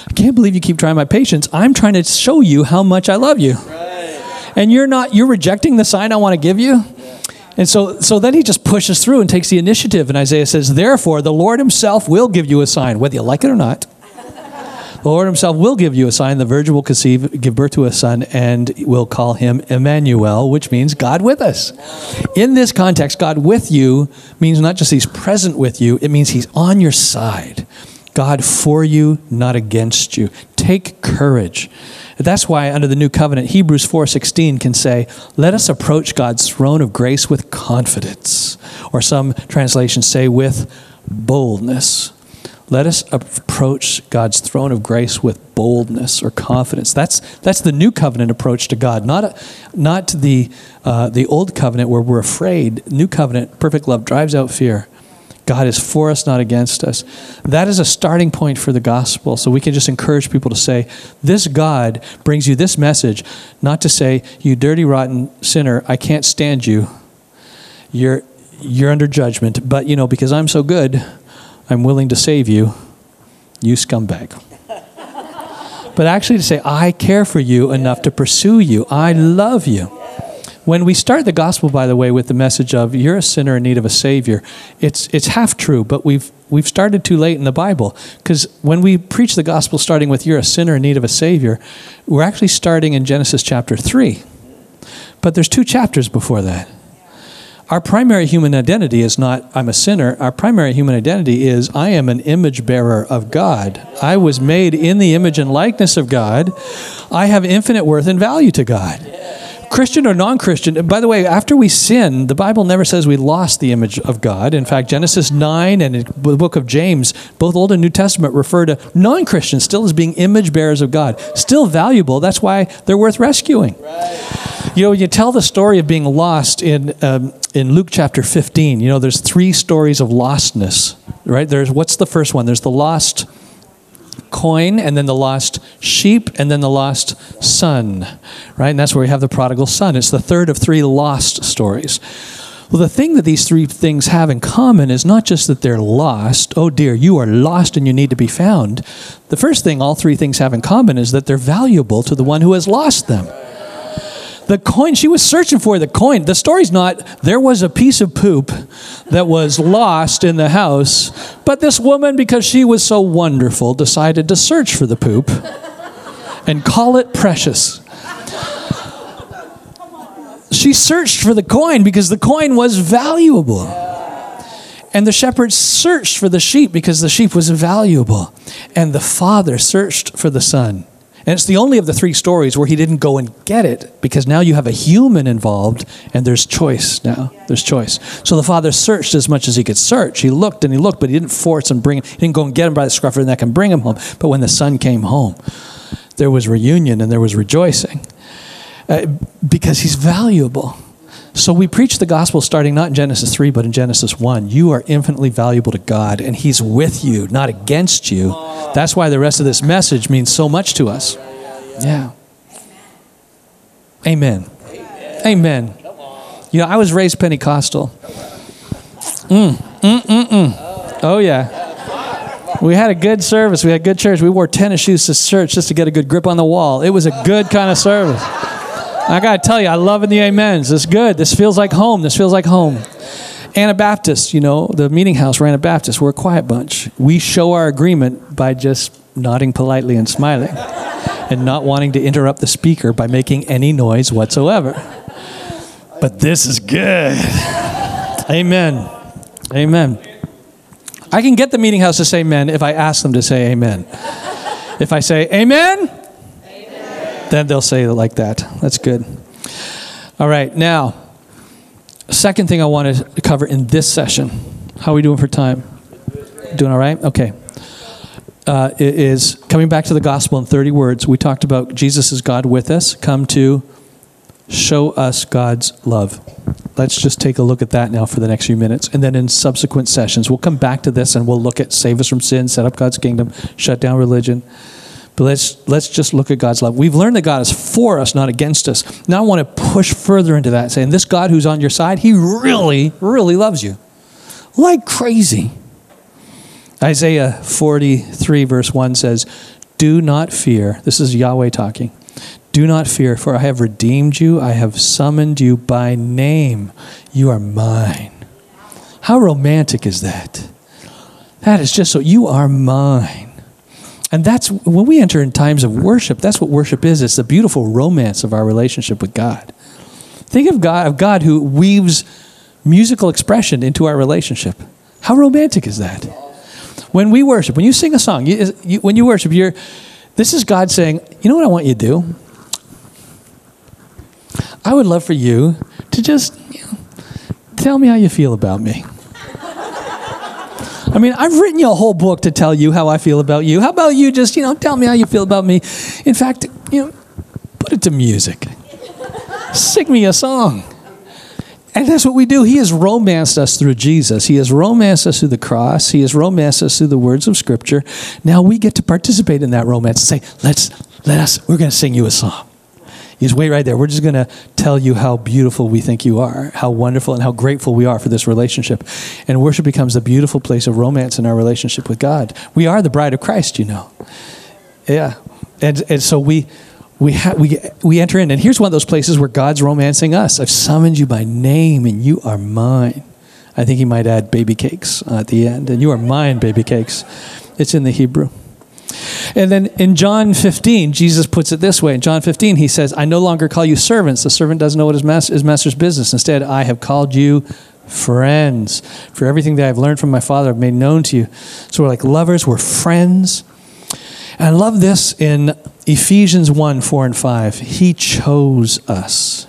I can't believe you keep trying my patience. I'm trying to show you how much I love you. Right. And you're not, you're rejecting the sign I want to give you. And so, so then he just pushes through and takes the initiative. And Isaiah says, Therefore, the Lord himself will give you a sign, whether you like it or not. The Lord himself will give you a sign. The virgin will conceive, give birth to a son, and will call him Emmanuel, which means God with us. In this context, God with you means not just he's present with you, it means he's on your side. God for you, not against you. Take courage. That's why under the new covenant Hebrews 4:16 can say, "Let us approach God's throne of grace with confidence." Or some translations say with boldness. Let us approach God's throne of grace with boldness or confidence. That's, that's the new covenant approach to God, not, a, not the, uh, the old covenant where we're afraid. New covenant, perfect love, drives out fear. God is for us, not against us. That is a starting point for the gospel. So we can just encourage people to say, This God brings you this message, not to say, You dirty, rotten sinner, I can't stand you. You're, you're under judgment. But, you know, because I'm so good, I'm willing to save you, you scumbag. [LAUGHS] but actually to say, I care for you enough to pursue you. I love you. When we start the gospel, by the way, with the message of you're a sinner in need of a savior, it's it's half true, but we've we've started too late in the Bible because when we preach the gospel starting with you're a sinner in need of a savior, we're actually starting in Genesis chapter three, but there's two chapters before that. Our primary human identity is not I'm a sinner. Our primary human identity is I am an image bearer of God. I was made in the image and likeness of God. I have infinite worth and value to God. Christian or non Christian, by the way, after we sin, the Bible never says we lost the image of God. In fact, Genesis 9 and the book of James, both Old and New Testament, refer to non Christians still as being image bearers of God. Still valuable. That's why they're worth rescuing. Right. You know, you tell the story of being lost in, um, in Luke chapter 15. You know, there's three stories of lostness, right? There's what's the first one? There's the lost coin and then the lost sheep and then the lost son, right? And that's where we have the prodigal son. It's the third of three lost stories. Well, the thing that these three things have in common is not just that they're lost. Oh dear, you are lost and you need to be found. The first thing all three things have in common is that they're valuable to the one who has lost them. The coin, she was searching for the coin. The story's not, there was a piece of poop that was lost in the house, but this woman, because she was so wonderful, decided to search for the poop and call it precious. She searched for the coin because the coin was valuable. And the shepherds searched for the sheep because the sheep was valuable. And the father searched for the son and it's the only of the three stories where he didn't go and get it because now you have a human involved and there's choice now. There's choice. So the father searched as much as he could search. He looked and he looked, but he didn't force and bring him. He didn't go and get him by the scruff of the neck and bring him home. But when the son came home, there was reunion and there was rejoicing uh, because he's valuable. So we preach the gospel starting not in Genesis 3, but in Genesis 1. You are infinitely valuable to God, and He's with you, not against you. That's why the rest of this message means so much to us. Yeah. Amen. Amen. You know, I was raised Pentecostal. Mm, mm, mm, mm. Oh, yeah. We had a good service. We had good church. We wore tennis shoes to church just to get a good grip on the wall. It was a good kind of service. I got to tell you, I love in the amens. It's good. This feels like home. This feels like home. Anabaptists, you know, the meeting house for Anabaptists, we're a quiet bunch. We show our agreement by just nodding politely and smiling and not wanting to interrupt the speaker by making any noise whatsoever. But this is good. Amen. Amen. I can get the meeting house to say amen if I ask them to say amen. If I say amen, then they'll say it like that. That's good. All right, now, second thing I want to cover in this session. How are we doing for time? Doing all right? Okay. Uh, is coming back to the gospel in 30 words. We talked about Jesus is God with us, come to show us God's love. Let's just take a look at that now for the next few minutes. And then in subsequent sessions, we'll come back to this and we'll look at save us from sin, set up God's kingdom, shut down religion. But let's, let's just look at God's love. We've learned that God is for us, not against us. Now I want to push further into that, saying this God who's on your side, he really, really loves you. Like crazy. Isaiah 43, verse 1 says, Do not fear. This is Yahweh talking. Do not fear, for I have redeemed you. I have summoned you by name. You are mine. How romantic is that? That is just so, you are mine. And that's when we enter in times of worship, that's what worship is. It's the beautiful romance of our relationship with God. Think of God, of God who weaves musical expression into our relationship. How romantic is that? When we worship, when you sing a song, you, you, when you worship, you're, this is God saying, you know what I want you to do? I would love for you to just you know, tell me how you feel about me. I mean, I've written you a whole book to tell you how I feel about you. How about you just, you know, tell me how you feel about me? In fact, you know, put it to music. Sing me a song. And that's what we do. He has romanced us through Jesus. He has romanced us through the cross. He has romanced us through the words of Scripture. Now we get to participate in that romance and say, let's, let us, we're going to sing you a song. He's way right there. We're just going to tell you how beautiful we think you are, how wonderful and how grateful we are for this relationship. And worship becomes a beautiful place of romance in our relationship with God. We are the bride of Christ, you know. Yeah. And, and so we, we, ha- we, we enter in. And here's one of those places where God's romancing us. I've summoned you by name, and you are mine. I think he might add baby cakes uh, at the end. And you are mine, baby cakes. It's in the Hebrew. And then in John 15, Jesus puts it this way. In John 15, he says, I no longer call you servants. The servant doesn't know what his, master, his master's business. Instead, I have called you friends. For everything that I've learned from my Father, I've made known to you. So we're like lovers, we're friends. And I love this in Ephesians 1 4 and 5. He chose us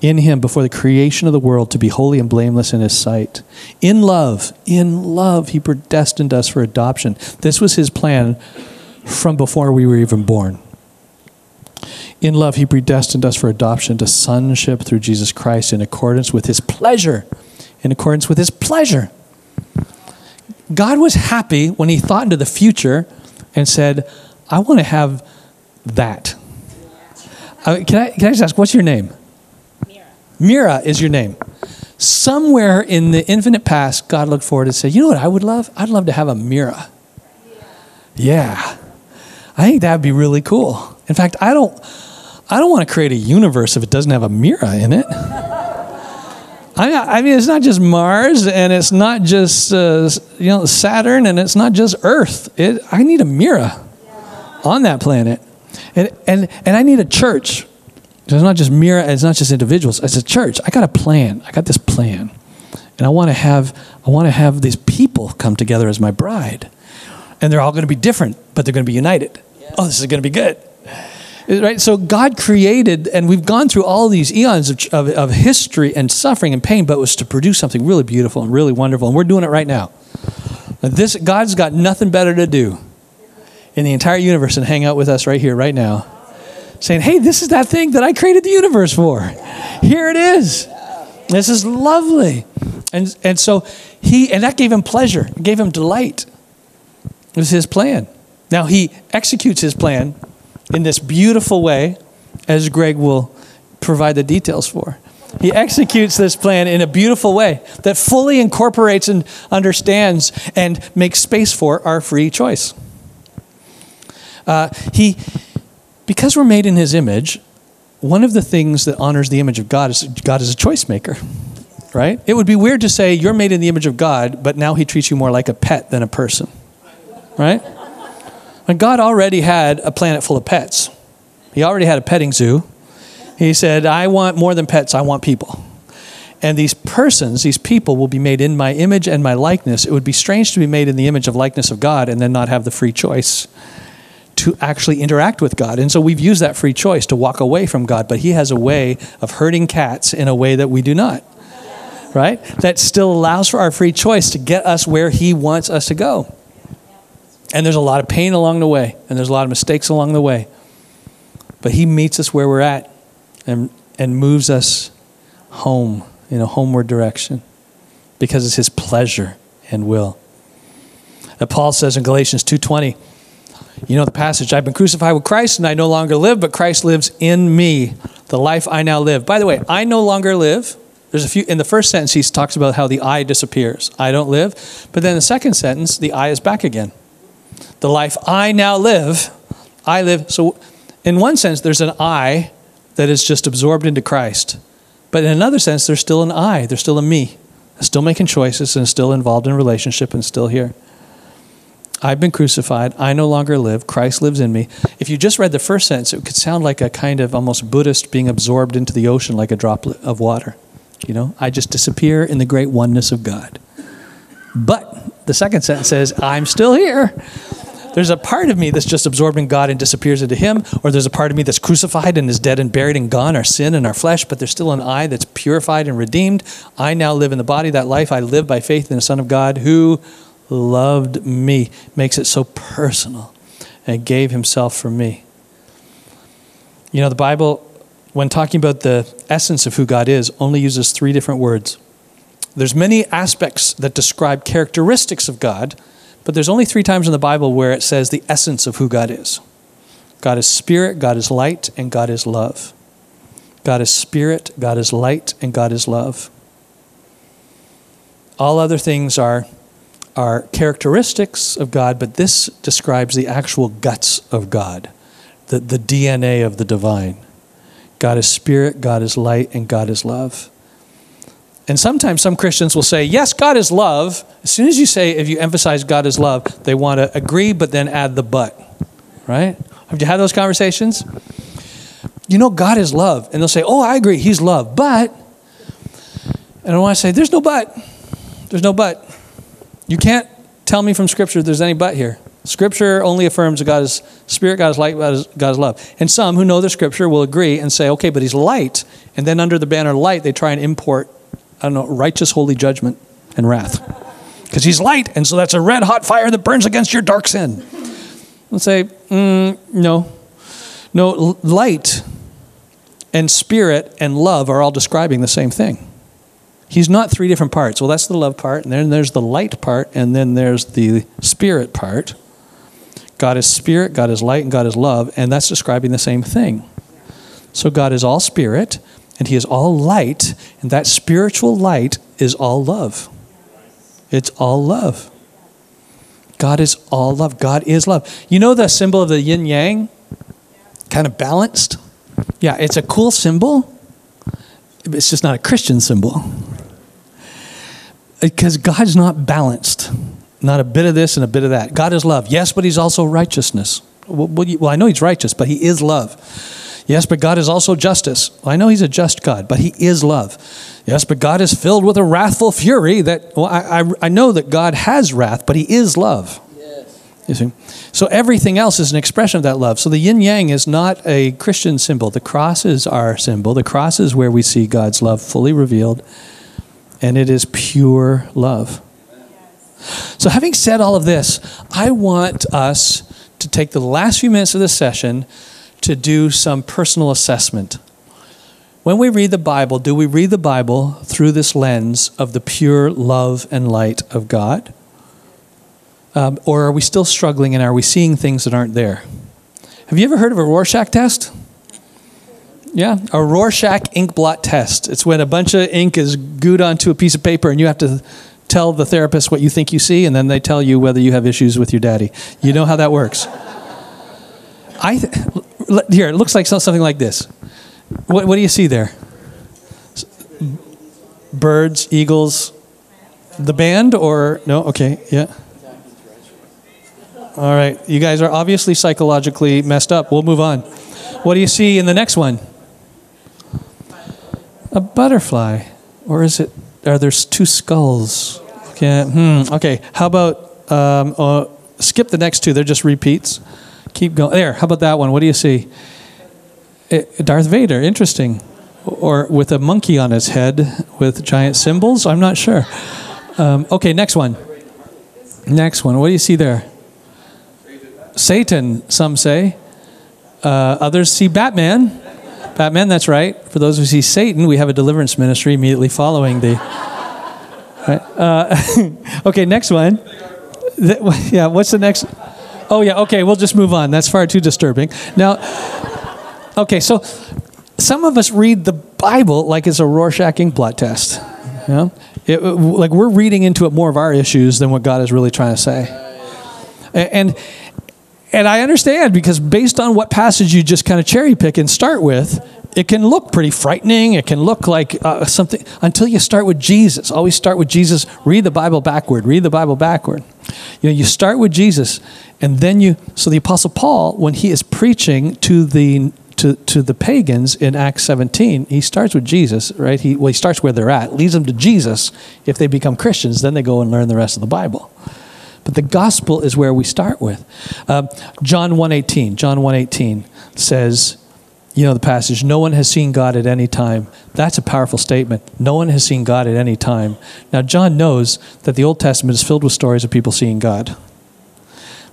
in him before the creation of the world to be holy and blameless in his sight. In love, in love, he predestined us for adoption. This was his plan from before we were even born. In love, he predestined us for adoption to sonship through Jesus Christ in accordance with his pleasure. In accordance with his pleasure. God was happy when he thought into the future and said, I want to have that. Uh, can, I, can I just ask, what's your name? Mira. Mira is your name. Somewhere in the infinite past, God looked forward and said, You know what I would love? I'd love to have a Mira. Yeah. yeah. I think that'd be really cool. In fact, I don't I don't want to create a universe if it doesn't have a Mira in it. I, mean, it's not just Mars and it's not just uh, you know Saturn and it's not just Earth. It, I need a Mira on that planet, and and and I need a church. It's not just Mira. It's not just individuals. It's a church. I got a plan. I got this plan, and I want to have I want to have these people come together as my bride, and they're all going to be different, but they're going to be united. Oh, this is going to be good. Right? So God created, and we've gone through all these eons of, of, of, history and suffering and pain, but it was to produce something really beautiful and really wonderful. And we're doing it right now. This God's got nothing better to do in the entire universe than hang out with us right here, right now, saying, "Hey, this is that thing that I created the universe for. Here it is. This is lovely." And and so he and that gave him pleasure, it gave him delight. It was his plan. Now he executes his plan in this beautiful way, as Greg will provide the details for. He executes this plan in a beautiful way that fully incorporates and understands and makes space for our free choice. Uh, he, because we're made in His image, one of the things that honors the image of God is God is a choice maker, right? It would be weird to say you're made in the image of God, but now He treats you more like a pet than a person, right? And God already had a planet full of pets. He already had a petting zoo. He said, I want more than pets, I want people. And these persons, these people, will be made in my image and my likeness. It would be strange to be made in the image of likeness of God and then not have the free choice to actually interact with God. And so we've used that free choice to walk away from God, but He has a way of hurting cats in a way that we do not. Right? That still allows for our free choice to get us where He wants us to go. And there's a lot of pain along the way, and there's a lot of mistakes along the way. But He meets us where we're at and, and moves us home in a homeward direction because it's His pleasure and will. That Paul says in Galatians 2:20, you know the passage, I've been crucified with Christ and I no longer live, but Christ lives in me, the life I now live. By the way, I no longer live. There's a few in the first sentence he talks about how the I disappears. I don't live. But then the second sentence, the I is back again. The life I now live, I live. So, in one sense, there's an I that is just absorbed into Christ. But in another sense, there's still an I, there's still a me, still making choices and still involved in relationship and still here. I've been crucified. I no longer live. Christ lives in me. If you just read the first sentence, it could sound like a kind of almost Buddhist being absorbed into the ocean like a droplet of water. You know, I just disappear in the great oneness of God. But the second sentence says, I'm still here. There's a part of me that's just absorbed in God and disappears into Him, or there's a part of me that's crucified and is dead and buried and gone, our sin and our flesh, but there's still an I that's purified and redeemed. I now live in the body. That life I live by faith in the Son of God who loved me. Makes it so personal and gave Himself for me. You know, the Bible, when talking about the essence of who God is, only uses three different words. There's many aspects that describe characteristics of God but there's only three times in the Bible where it says the essence of who God is God is spirit, God is light, and God is love. God is spirit, God is light, and God is love. All other things are, are characteristics of God, but this describes the actual guts of God. the, the DNA of the divine. God is spirit, God is light, and God is love. And sometimes some Christians will say, yes, God is love. As soon as you say, if you emphasize God is love, they want to agree, but then add the but, right? Have you had those conversations? You know, God is love. And they'll say, oh, I agree, He's love. But, and I want to say, there's no but. There's no but. You can't tell me from Scripture there's any but here. Scripture only affirms that God is spirit, God is light, God is, God is love. And some who know the Scripture will agree and say, okay, but He's light. And then under the banner light, they try and import I don't know, righteous holy judgment and wrath. Because he's light, and so that's a red hot fire that burns against your dark sin. Let's say, mm, no. No, light and spirit and love are all describing the same thing. He's not three different parts. Well, that's the love part, and then there's the light part, and then there's the spirit part. God is spirit, God is light, and God is love, and that's describing the same thing. So God is all spirit, and He is all light, and that spiritual light is all love. It's all love. God is all love. God is love. You know the symbol of the yin yang? Kind of balanced? Yeah, it's a cool symbol. It's just not a Christian symbol. Because God's not balanced. Not a bit of this and a bit of that. God is love. Yes, but He's also righteousness. Well, I know He's righteous, but He is love. Yes, but God is also justice. Well, I know He's a just God, but He is love. Yes, but God is filled with a wrathful fury that, well, I, I, I know that God has wrath, but He is love. Yes. You see? So everything else is an expression of that love. So the yin yang is not a Christian symbol. The cross is our symbol. The cross is where we see God's love fully revealed, and it is pure love. So, having said all of this, I want us to take the last few minutes of this session to do some personal assessment. When we read the Bible, do we read the Bible through this lens of the pure love and light of God? Um, or are we still struggling and are we seeing things that aren't there? Have you ever heard of a Rorschach test? Yeah, a Rorschach ink blot test. It's when a bunch of ink is glued onto a piece of paper and you have to tell the therapist what you think you see and then they tell you whether you have issues with your daddy. You know how that works. I th- here, it looks like something like this. What, what do you see there? Birds, eagles, the band, or no? Okay, yeah. All right, you guys are obviously psychologically messed up. We'll move on. What do you see in the next one? A butterfly, or is it? Are there two skulls? Okay. Hmm. Okay. How about um, uh, skip the next two? They're just repeats. Keep going. There. How about that one? What do you see? It, eh, Darth Vader. Interesting. Or with a monkey on his head with giant cymbals. I'm not sure. Um, okay. Next one. Next one. What do you see there? Satan. Some say. Uh, others see Batman. Batman. That's right. For those who see Satan, we have a deliverance ministry immediately following the. Right. Uh, [LAUGHS] okay. Next one. [LAUGHS] Yeah. What's the next? Oh, yeah, okay, we'll just move on. That's far too disturbing. Now, okay, so some of us read the Bible like it's a Rorschach ink blot test. You know? It, like we're reading into it more of our issues than what God is really trying to say. And, and I understand because based on what passage you just kind of cherry pick and start with, it can look pretty frightening. It can look like uh, something until you start with Jesus. Always start with Jesus. Read the Bible backward. Read the Bible backward. You know, you start with Jesus, and then you. So the Apostle Paul, when he is preaching to the to, to the pagans in Acts 17, he starts with Jesus, right? He, well, he starts where they're at, leads them to Jesus. If they become Christians, then they go and learn the rest of the Bible. But the gospel is where we start with. Uh, John 1.18, John 1.18 says, you know the passage, no one has seen God at any time. That's a powerful statement. No one has seen God at any time. Now, John knows that the Old Testament is filled with stories of people seeing God.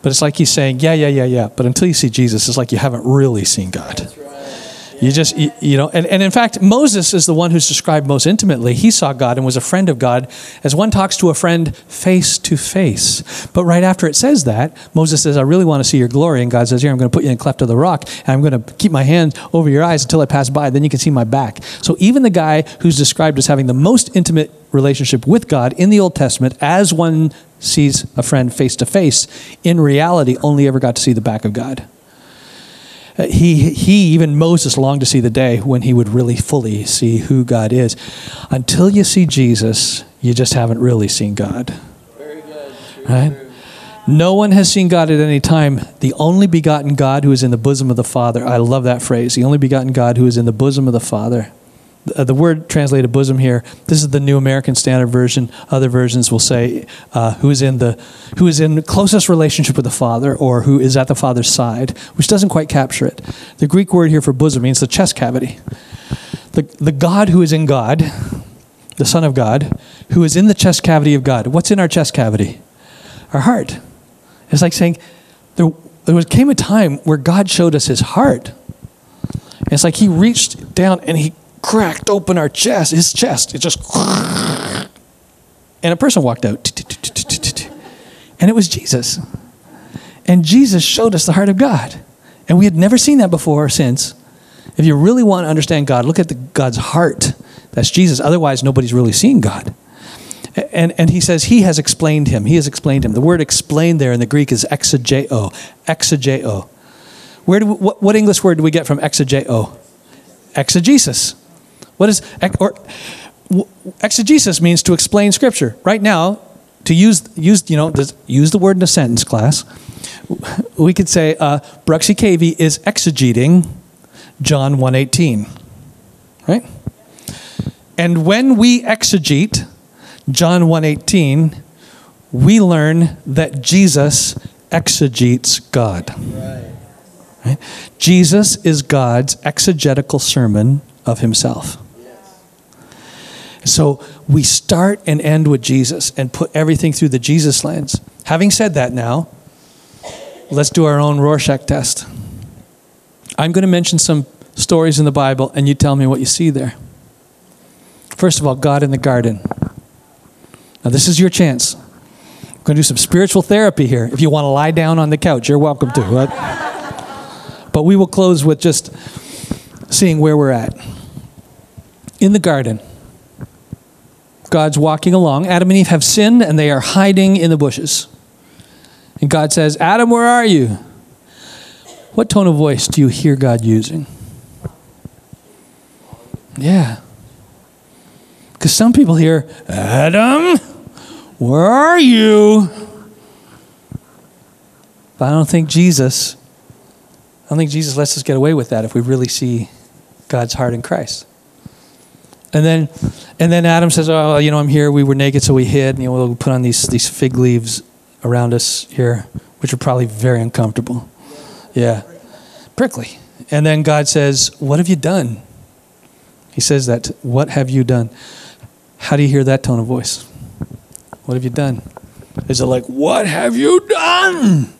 But it's like he's saying, yeah, yeah, yeah, yeah. But until you see Jesus, it's like you haven't really seen God. You just, you, you, know, and, and in fact, Moses is the one who's described most intimately. He saw God and was a friend of God as one talks to a friend face to face. But right after it says that, Moses says, I really want to see your glory. And God says, Here, I'm going to put you in cleft of the rock, and I'm going to keep my hand over your eyes until I pass by. Then you can see my back. So even the guy who's described as having the most intimate relationship with God in the Old Testament, as one sees a friend face to face, in reality only ever got to see the back of God. Uh, he, he, even Moses, longed to see the day when he would really fully see who God is. Until you see Jesus, you just haven't really seen God. Very good. True, Right? true. No one has seen God at any time. The only begotten God who is in the bosom of the Father. I love that phrase. The only begotten God who is in the bosom of the Father. The, the word translated bosom here. This is the New American Standard Version. Other versions will say uh, who is in the who is in closest relationship with the Father, or who is at the Father's side, which doesn't quite capture it. The Greek word here for bosom means the chest cavity. The the God who is in God, the Son of God, who is in the chest cavity of God. What's in our chest cavity? Our heart. It's like saying there, there was, came a time where God showed us his heart. It's like he reached down and he cracked open our chest, his chest. It just, and a person walked out. And it was Jesus. And Jesus showed us the heart of God. And we had never seen that before or since. If you really want to understand God, look at the, God's heart. That's Jesus. Otherwise, nobody's really seen God. And, and he says he has explained him. He has explained him. The word explained there in the Greek is exegeo. Exegeo. Where do we, what, what English word do we get from exegeo? Exegesis. What is or exegesis means to explain scripture. Right now, to use use you know use the word in a sentence class, we could say uh, Bruxy Cavey is exegeting John 1:18. Right? And when we exegete John 1:18, we learn that Jesus exegetes God. Right. Right? Jesus is God's exegetical sermon of himself. So we start and end with Jesus and put everything through the Jesus lens. Having said that now, let's do our own Rorschach test. I'm going to mention some stories in the Bible and you tell me what you see there. First of all, God in the garden. Now, this is your chance. We're going to do some spiritual therapy here. If you want to lie down on the couch, you're welcome to. But we will close with just seeing where we're at. In the garden, God's walking along. Adam and Eve have sinned and they are hiding in the bushes. And God says, Adam, where are you? What tone of voice do you hear God using? Yeah. Because some people hear, Adam, where are you? But I don't think Jesus, I don't think Jesus lets us get away with that if we really see God's heart in Christ. And then, and then Adam says, "Oh, you know, I'm here. We were naked, so we hid. And, you know, we'll put on these these fig leaves around us here, which are probably very uncomfortable. Yeah, prickly. And then God says, "What have you done?" He says that. What have you done? How do you hear that tone of voice? What have you done? Is it like, "What have you done?"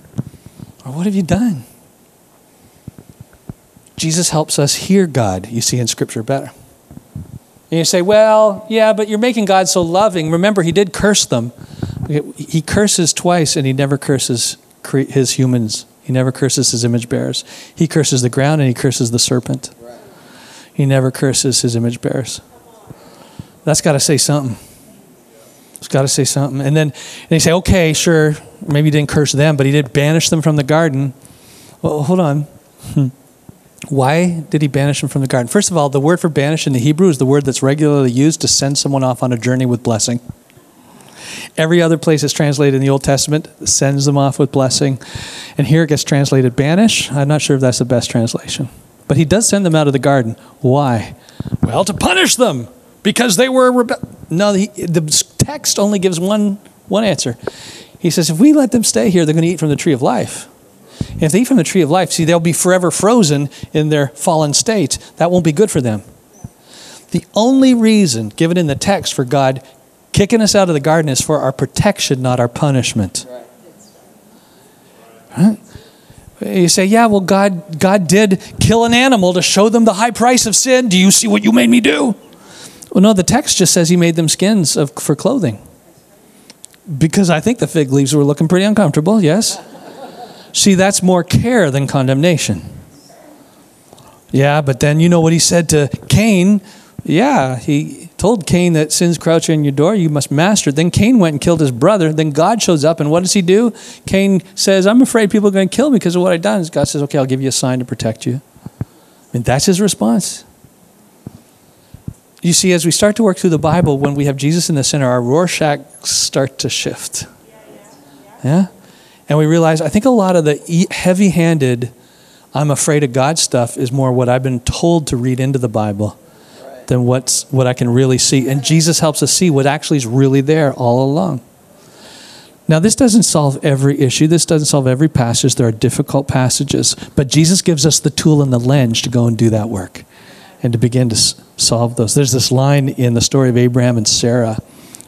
Or "What have you done?" Jesus helps us hear God. You see in Scripture better. And you say, well, yeah, but you're making God so loving. Remember, he did curse them. He curses twice, and he never curses his humans. He never curses his image bearers. He curses the ground, and he curses the serpent. He never curses his image bearers. That's got to say something. It's got to say something. And then you say, okay, sure, maybe he didn't curse them, but he did banish them from the garden. Well, hold on. Hmm. Why did he banish them from the garden? First of all, the word for banish in the Hebrew is the word that's regularly used to send someone off on a journey with blessing. Every other place it's translated in the Old Testament sends them off with blessing. And here it gets translated banish. I'm not sure if that's the best translation. But he does send them out of the garden. Why? Well, to punish them because they were rebe- No, the, the text only gives one, one answer. He says, if we let them stay here, they're going to eat from the tree of life. If they eat from the tree of life, see, they'll be forever frozen in their fallen state. That won't be good for them. The only reason given in the text for God kicking us out of the garden is for our protection, not our punishment. Huh? You say, yeah, well, God, God did kill an animal to show them the high price of sin. Do you see what you made me do? Well, no, the text just says he made them skins of, for clothing. Because I think the fig leaves were looking pretty uncomfortable, yes? See, that's more care than condemnation. Yeah, but then you know what he said to Cain? Yeah, he told Cain that sin's crouching on your door, you must master. Then Cain went and killed his brother. Then God shows up, and what does he do? Cain says, I'm afraid people are going to kill me because of what I've done. God says, Okay, I'll give you a sign to protect you. I mean, that's his response. You see, as we start to work through the Bible, when we have Jesus in the center, our Rorschach start to shift. Yeah? And we realize, I think a lot of the heavy handed, I'm afraid of God stuff is more what I've been told to read into the Bible than what's, what I can really see. And Jesus helps us see what actually is really there all along. Now, this doesn't solve every issue. This doesn't solve every passage. There are difficult passages. But Jesus gives us the tool and the lens to go and do that work and to begin to solve those. There's this line in the story of Abraham and Sarah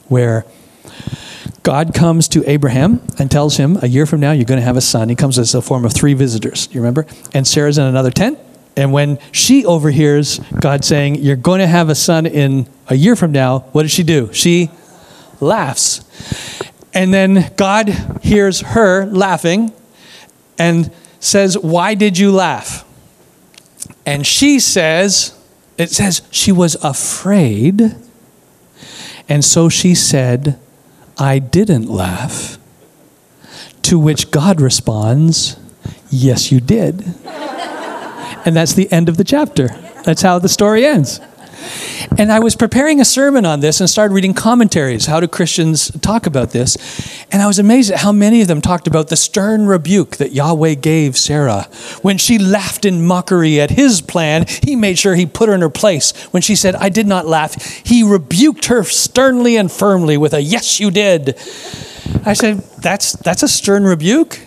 where God comes to Abraham and tells him, A year from now, you're going to have a son. He comes as a form of three visitors. You remember? And Sarah's in another tent. And when she overhears God saying, You're going to have a son in a year from now, what does she do? She laughs. And then God hears her laughing and says, Why did you laugh? And she says, It says, she was afraid. And so she said, I didn't laugh. To which God responds, Yes, you did. and that's the end of the chapter. That's how the story ends. And I was preparing a sermon on this and started reading commentaries. How do Christians talk about this? And I was amazed at how many of them talked about the stern rebuke that Yahweh gave Sarah. When she laughed in mockery at his plan, he made sure he put her in her place. When she said, I did not laugh, he rebuked her sternly and firmly with a, Yes, you did. I said, That's, that's a stern rebuke.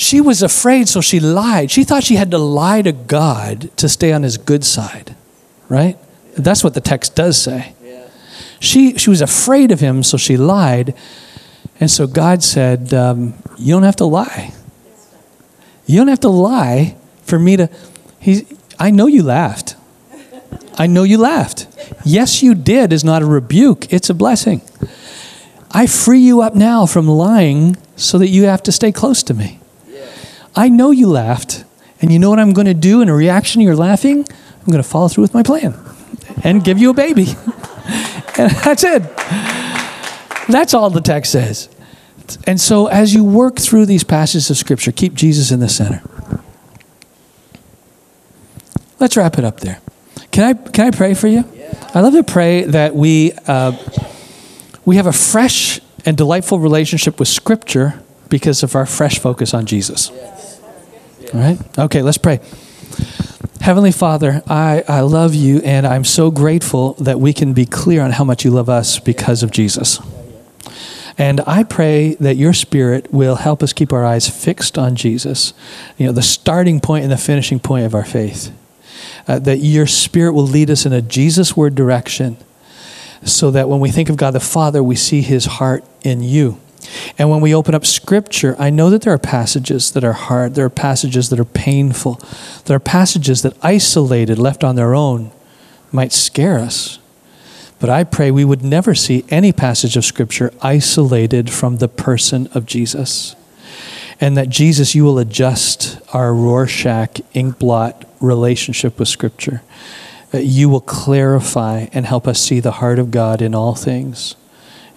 She was afraid, so she lied. She thought she had to lie to God to stay on his good side, right? That's what the text does say. Yeah. She, she was afraid of him, so she lied. And so God said, um, You don't have to lie. You don't have to lie for me to. He, I know you laughed. I know you laughed. Yes, you did is not a rebuke, it's a blessing. I free you up now from lying so that you have to stay close to me. Yeah. I know you laughed, and you know what I'm going to do in a reaction to your laughing? I'm going to follow through with my plan and give you a baby. [LAUGHS] and that's it. That's all the text says. And so, as you work through these passages of Scripture, keep Jesus in the center. Let's wrap it up there. Can I, can I pray for you? Yeah. I love to pray that we, uh, we have a fresh and delightful relationship with Scripture because of our fresh focus on Jesus. Yes. All right? Okay, let's pray. Heavenly Father, I, I love you, and I'm so grateful that we can be clear on how much you love us because of Jesus. And I pray that your spirit will help us keep our eyes fixed on Jesus, you know, the starting point and the finishing point of our faith. Uh, that your spirit will lead us in a Jesus word direction so that when we think of God the Father, we see his heart in you. And when we open up Scripture, I know that there are passages that are hard, there are passages that are painful, there are passages that isolated, left on their own, might scare us. But I pray we would never see any passage of Scripture isolated from the person of Jesus. And that Jesus, you will adjust our Rorschach inkblot relationship with Scripture. You will clarify and help us see the heart of God in all things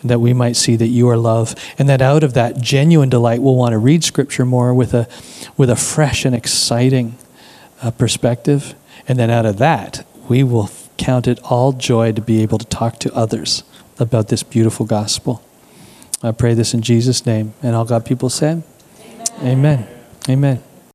that we might see that you are love, and that out of that genuine delight, we'll want to read Scripture more with a, with a fresh and exciting uh, perspective. And then out of that, we will count it all joy to be able to talk to others about this beautiful gospel. I pray this in Jesus' name. And all God people say, Amen. Amen. Amen.